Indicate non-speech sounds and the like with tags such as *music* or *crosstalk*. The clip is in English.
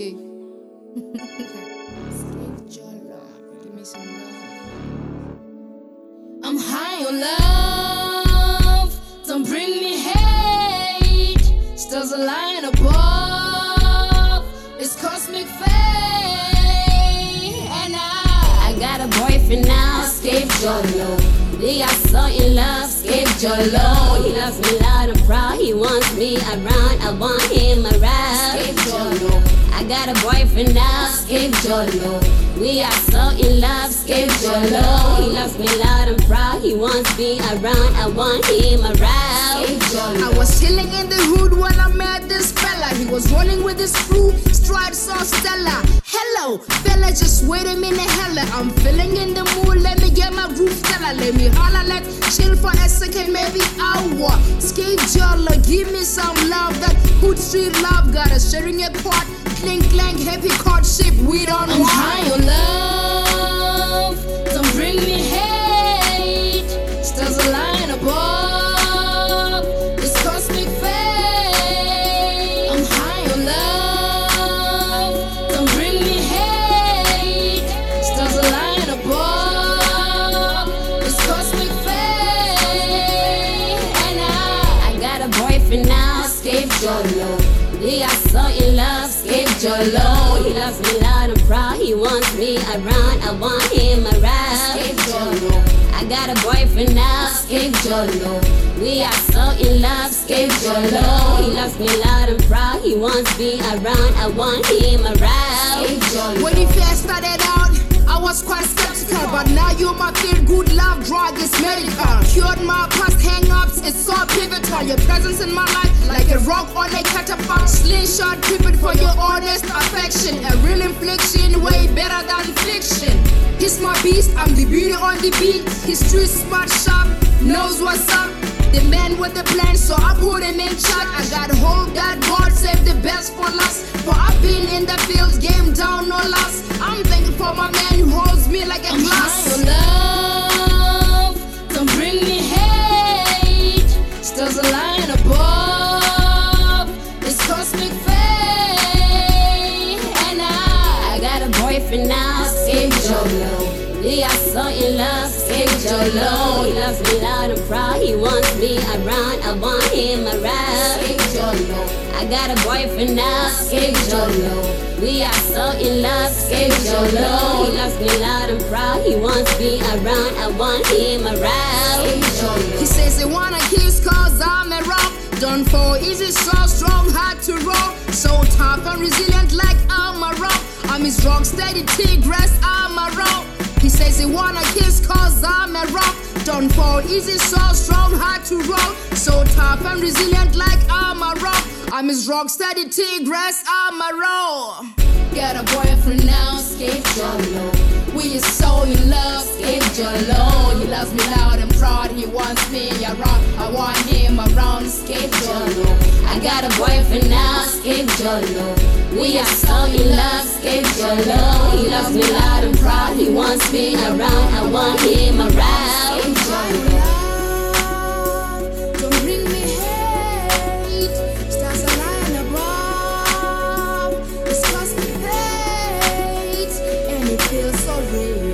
Love. *laughs* I'm high on love. Don't bring me hate. Stars align above. It's cosmic fate. And I, I got a boyfriend now, Jolo. We are so in love, Skeif Jolo. He loves me loud and proud. He wants me around. I want him around. Skeif Jolo. I got a boyfriend now, Skeif Jolo. We are so in love, Skeif Jolo. He loves me loud and proud. He wants me around. I want him around. Skeif Jolo. I was chilling in the hood when I met this fella. He was rolling with his crew, stride so stellar. Hello, fella, just wait a minute, for a second, maybe hour. Skeif Jolo, give me some love. That hood street love got us sharing a pot. Clink, clank, happy courtship, we don't I'm want. high on love. We are so in love, Skeif Jolo. He loves me loud and proud. He wants me around. I want him around. Skeif Jolo. I got a boyfriend now, Skeif Jolo. We are so in love, Skeif Jolo. He loves me loud and proud. He wants me around. I want him around. When you first started out, I was quite skeptical, but now you're my feel good love drug is medical. Cured my past hang-ups, it's so pivotal. Your presence in my life, Keep it for your honest affection. A real infliction, way better than fiction. He's my beast, I'm the beauty on the beat. He's street smart, sharp, knows what's up. The man with the plan, so I put him in check. I got hope that God saved the best for last. For I've been in the field, game down, no loss. I'm thankful for my man who holds me like a I'm glass. on love. Don't bring me hate. Stars align got a boyfriend now, Skeif Jolo. We are so in love, Skeif Jolo. He loves me loud and proud. He wants me around. I want him around. Skeif Jolo. I got a boyfriend now, Skeif Jolo. We are so in love, Skeif Jolo. He loves me loud and proud. He wants me around. I want him around. Skeif Jolo. He says they wanna kiss cause I'm a rock. Done for easy, so strong, hard to roll. So tough and resilient like I'm a rock. I'm his rock steady tigress, I'm a rock. He says he wanna kiss cause I'm a rock. Don't fall easy, so strong, hard to roll. So tough and resilient like I'm a rock. I'm his rock steady tigress, I'm a rock. Got a boyfriend now, Skeif Jolo. We is so in love, Skeif Jolo. He loves me loud and proud, he wants me around. I want him around, Skeif Jolo. I got a boyfriend now, Skeif Jolo. We are so in love, Skeif Jolo. He loves me loud and proud. He wants me around. I want him around. Skeif Jolo. feel sorry.